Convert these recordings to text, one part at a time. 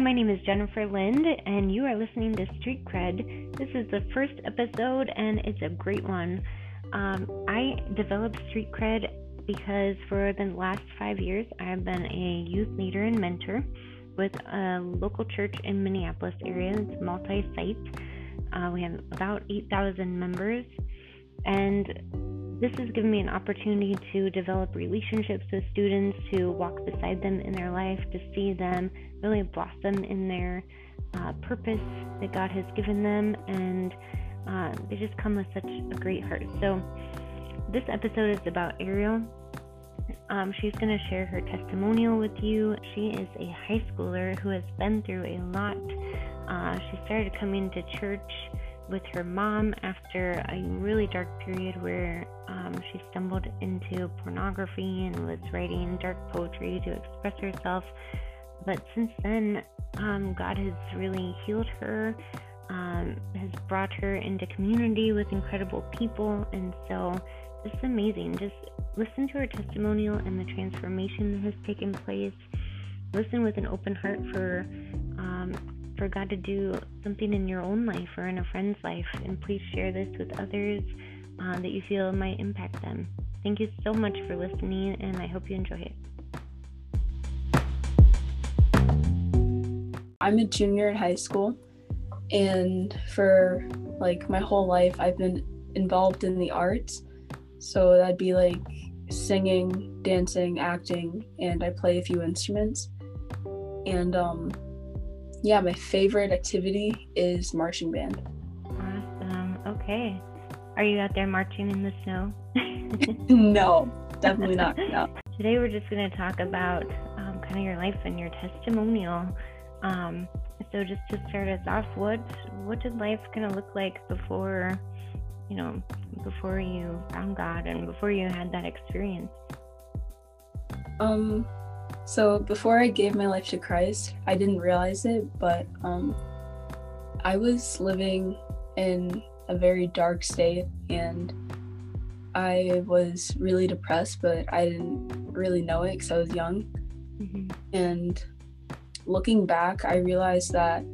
my name is Jennifer Lind, and you are listening to Street Cred. This is the first episode, and it's a great one. Um, I developed Street Cred because for the last five years, I have been a youth leader and mentor with a local church in Minneapolis area. It's multi-site. Uh, we have about 8,000 members, and this has given me an opportunity to develop relationships with students, to walk beside them in their life, to see them really blossom in their uh, purpose that God has given them, and uh, they just come with such a great heart. So, this episode is about Ariel. Um, she's going to share her testimonial with you. She is a high schooler who has been through a lot. Uh, she started coming to church with her mom after a really dark period where um, she stumbled into pornography and was writing dark poetry to express herself. But since then, um, God has really healed her, um, has brought her into community with incredible people, and so is amazing. Just listen to her testimonial and the transformation that has taken place. Listen with an open heart for for God to do something in your own life or in a friend's life, and please share this with others uh, that you feel might impact them. Thank you so much for listening, and I hope you enjoy it. I'm a junior in high school, and for like my whole life, I've been involved in the arts. So that'd be like singing, dancing, acting, and I play a few instruments. And um, yeah, my favorite activity is marching band. Awesome. Okay. Are you out there marching in the snow? no, definitely not. No. Today we're just going to talk about um, kind of your life and your testimonial. Um, so just to start us off, what what did life kind of look like before, you know, before you found God and before you had that experience? Um, so before I gave my life to Christ, I didn't realize it, but um, I was living in a very dark state and I was really depressed, but I didn't really know it because I was young. Mm-hmm. And looking back, I realized that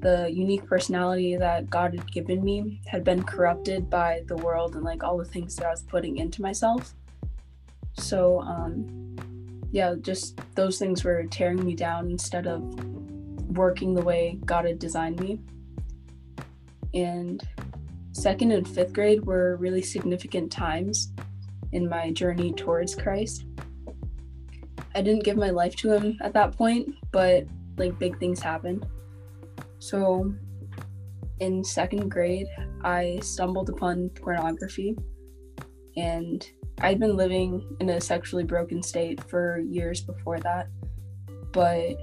the unique personality that God had given me had been corrupted by the world and like all the things that I was putting into myself. So, um, yeah, just those things were tearing me down instead of working the way God had designed me. And second and fifth grade were really significant times in my journey towards Christ. I didn't give my life to him at that point, but like big things happened. So in second grade, I stumbled upon pornography and I'd been living in a sexually broken state for years before that. But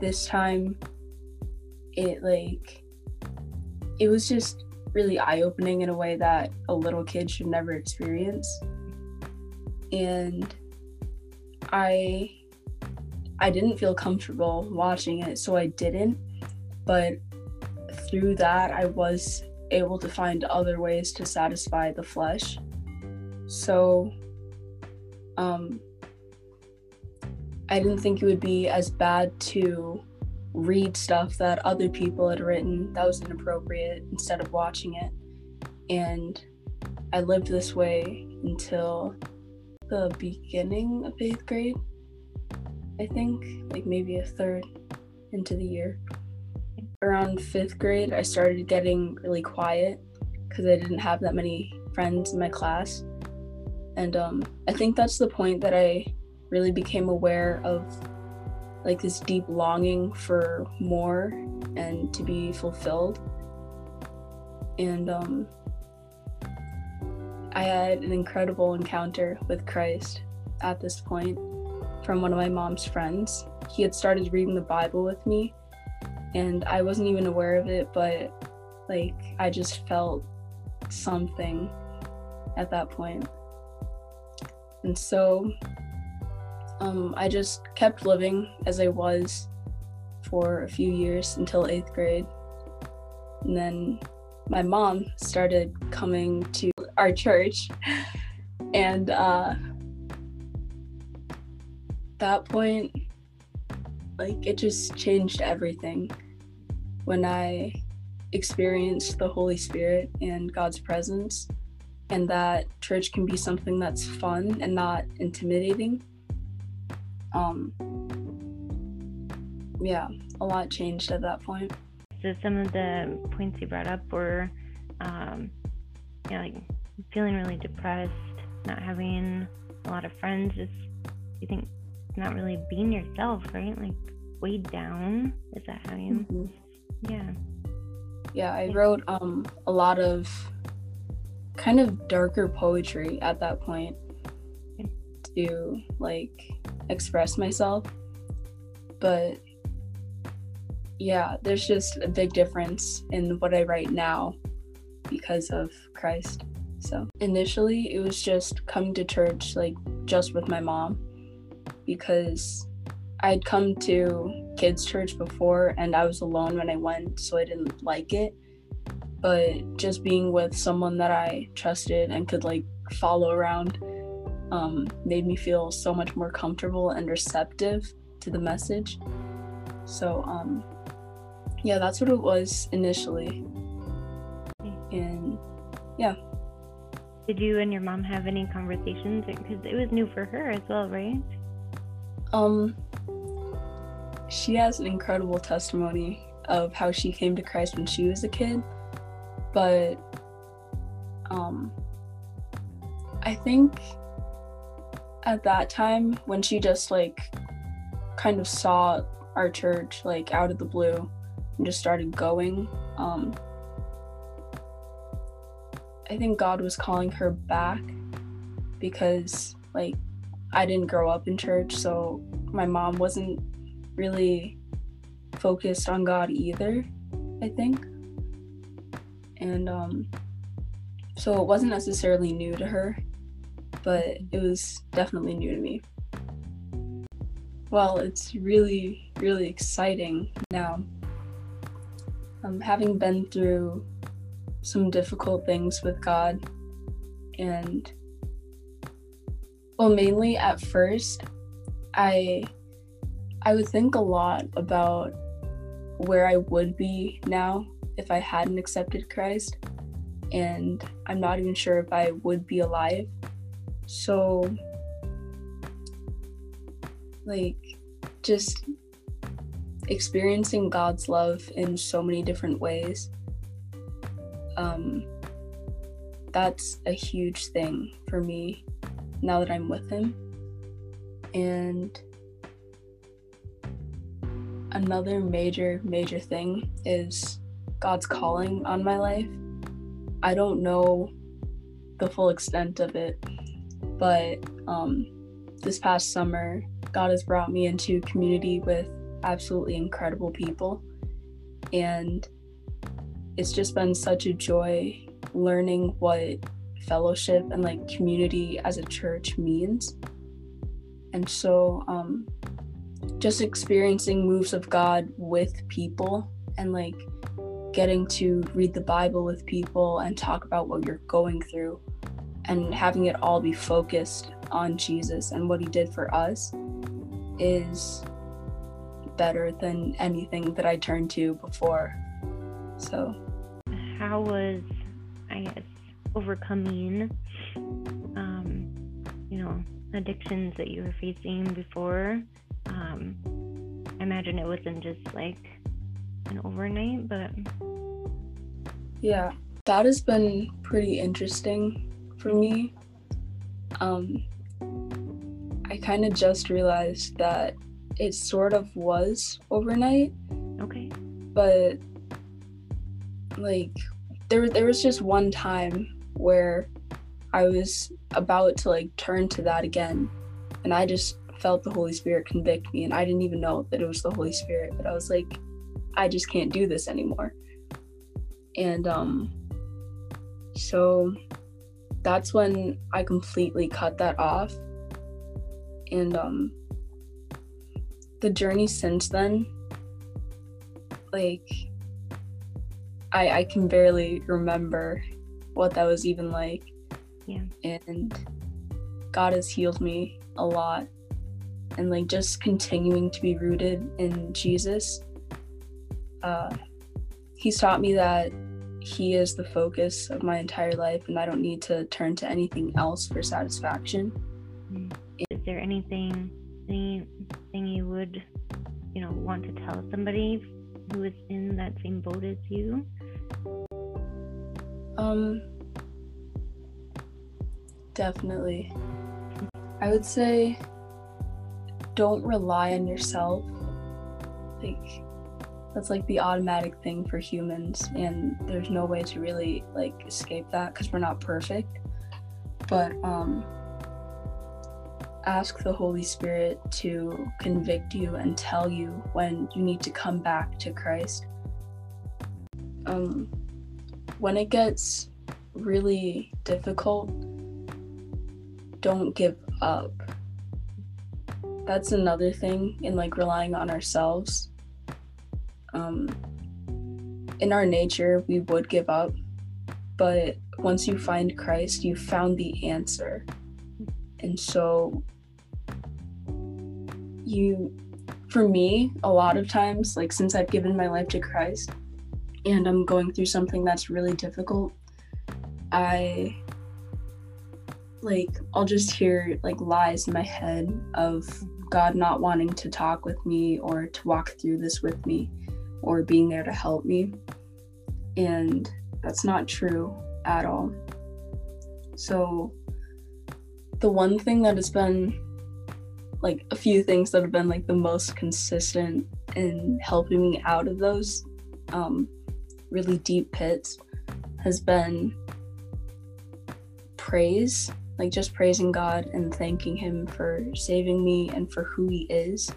this time it like it was just really eye-opening in a way that a little kid should never experience. And I I didn't feel comfortable watching it, so I didn't. But through that, I was able to find other ways to satisfy the flesh. So, um, I didn't think it would be as bad to read stuff that other people had written that was inappropriate instead of watching it. And I lived this way until the beginning of eighth grade. I think, like maybe a third into the year. Around fifth grade, I started getting really quiet because I didn't have that many friends in my class. And um, I think that's the point that I really became aware of like this deep longing for more and to be fulfilled. And um, I had an incredible encounter with Christ at this point from one of my mom's friends. He had started reading the Bible with me, and I wasn't even aware of it, but like I just felt something at that point. And so um, I just kept living as I was for a few years until eighth grade. And then my mom started coming to our church, and uh, that point, like it just changed everything when I experienced the Holy Spirit and God's presence, and that church can be something that's fun and not intimidating. Um, yeah, a lot changed at that point. So some of the points you brought up were, um, you know, like feeling really depressed, not having a lot of friends. Just you think not really being yourself, right? Like weighed down. Is that how you? Mm-hmm. Yeah. Yeah, I wrote um a lot of kind of darker poetry at that point to like express myself. But yeah, there's just a big difference in what I write now because of Christ. So initially, it was just coming to church, like just with my mom, because I'd come to kids' church before and I was alone when I went, so I didn't like it. But just being with someone that I trusted and could like follow around um, made me feel so much more comfortable and receptive to the message. So, um, yeah, that's what it was initially. And yeah. Did you and your mom have any conversations? Because it was new for her as well, right? Um, she has an incredible testimony of how she came to Christ when she was a kid, but um, I think at that time when she just like kind of saw our church like out of the blue and just started going, um, I think God was calling her back because like I didn't grow up in church, so my mom wasn't really focused on God either, I think. And um so it wasn't necessarily new to her, but it was definitely new to me. Well, it's really, really exciting now. Um, having been through some difficult things with God and well mainly at first I I would think a lot about where I would be now if I hadn't accepted Christ and I'm not even sure if I would be alive. So like just experiencing God's love in so many different ways um, that's a huge thing for me now that I'm with him. And another major, major thing is God's calling on my life. I don't know the full extent of it, but um, this past summer, God has brought me into community with absolutely incredible people. And it's just been such a joy learning what fellowship and like community as a church means. And so, um, just experiencing moves of God with people and like getting to read the Bible with people and talk about what you're going through and having it all be focused on Jesus and what he did for us is better than anything that I turned to before. So, how was, I guess, overcoming, um, you know, addictions that you were facing before? Um, I imagine it wasn't just like an overnight, but yeah, that has been pretty interesting for me. Um, I kind of just realized that it sort of was overnight. Okay. But like there there was just one time where I was about to like turn to that again and I just felt the Holy Spirit convict me and I didn't even know that it was the Holy Spirit, but I was like I just can't do this anymore. And um so that's when I completely cut that off. And um the journey since then like I I can barely remember what that was even like. Yeah. And God has healed me a lot and like just continuing to be rooted in Jesus. Uh, he's taught me that he is the focus of my entire life and I don't need to turn to anything else for satisfaction. Is there anything anything you would, you know, want to tell somebody who is in that same boat as you? Um definitely. I would say don't rely on yourself. Like that's like the automatic thing for humans and there's no way to really like escape that because we're not perfect. But um ask the holy spirit to convict you and tell you when you need to come back to christ. Um when it gets really difficult don't give up. That's another thing in like relying on ourselves um, in our nature, we would give up. But once you find Christ, you found the answer. And so, you, for me, a lot of times, like since I've given my life to Christ and I'm going through something that's really difficult, I like I'll just hear like lies in my head of God not wanting to talk with me or to walk through this with me or being there to help me. And that's not true at all. So, the one thing that has been like a few things that have been like the most consistent in helping me out of those um, really deep pits has been praise, like just praising God and thanking Him for saving me and for who He is,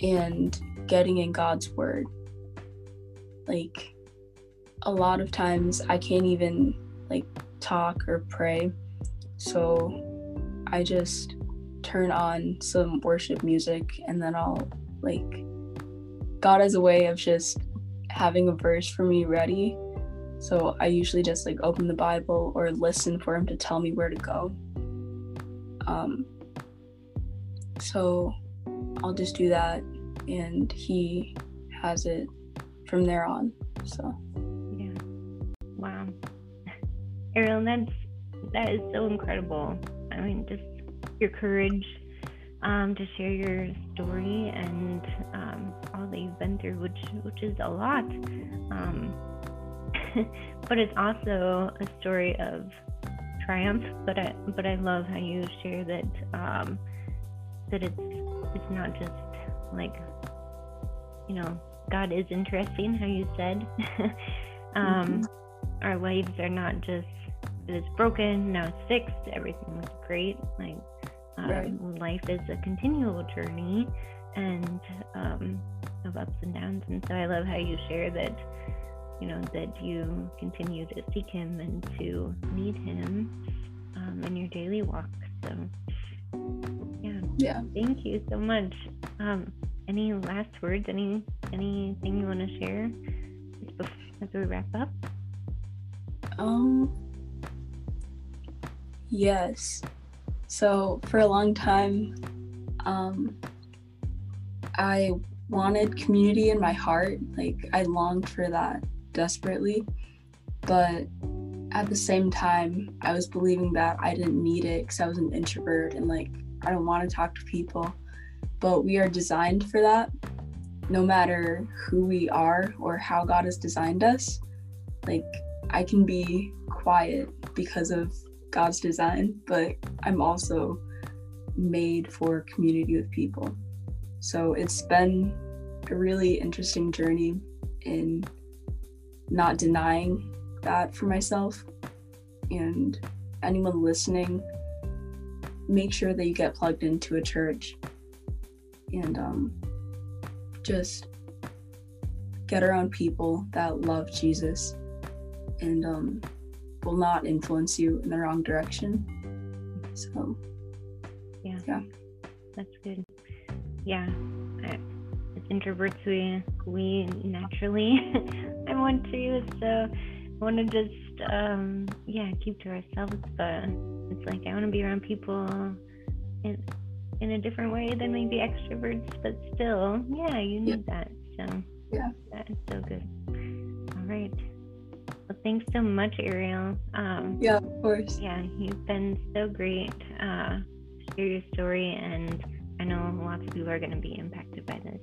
and getting in God's Word like a lot of times I can't even like talk or pray. So I just turn on some worship music and then I'll like God has a way of just having a verse for me ready. So I usually just like open the Bible or listen for him to tell me where to go. Um so I'll just do that and he has it from there on. So yeah, wow, Ariel, that's that is so incredible. I mean, just your courage um, to share your story and um, all that you've been through, which which is a lot. Um, but it's also a story of triumph. But I but I love how you share that um, that it's it's not just like you know God is interesting, how you said. um, mm-hmm. Our lives are not just it's broken, now it's fixed, everything was great. Like um, right. life is a continual journey and um, of ups and downs. And so I love how you share that, you know, that you continue to seek Him and to meet Him um, in your daily walk. So, yeah. Yeah. Thank you so much. Um, any last words? Any anything you want to share as we wrap up? Um. Yes. So for a long time, um, I wanted community in my heart. Like I longed for that desperately, but at the same time, I was believing that I didn't need it because I was an introvert and like I don't want to talk to people but we are designed for that no matter who we are or how God has designed us. Like, I can be quiet because of God's design, but I'm also made for community with people. So it's been a really interesting journey in not denying that for myself. And anyone listening, make sure that you get plugged into a church and um, just get around people that love Jesus and um, will not influence you in the wrong direction. So, yeah, yeah, that's good. Yeah, I, as introverts, we we naturally I want to so I want to just um, yeah keep to ourselves, but it's like I want to be around people and in a different way than maybe extroverts, but still, yeah, you need Yeah. that. So Yeah. that's so good. All right. Well, thanks so much, Ariel. Um, Yeah, of course. yeah, you've been so great uh, to share your story, and I know lots of people are going to be impacted by this.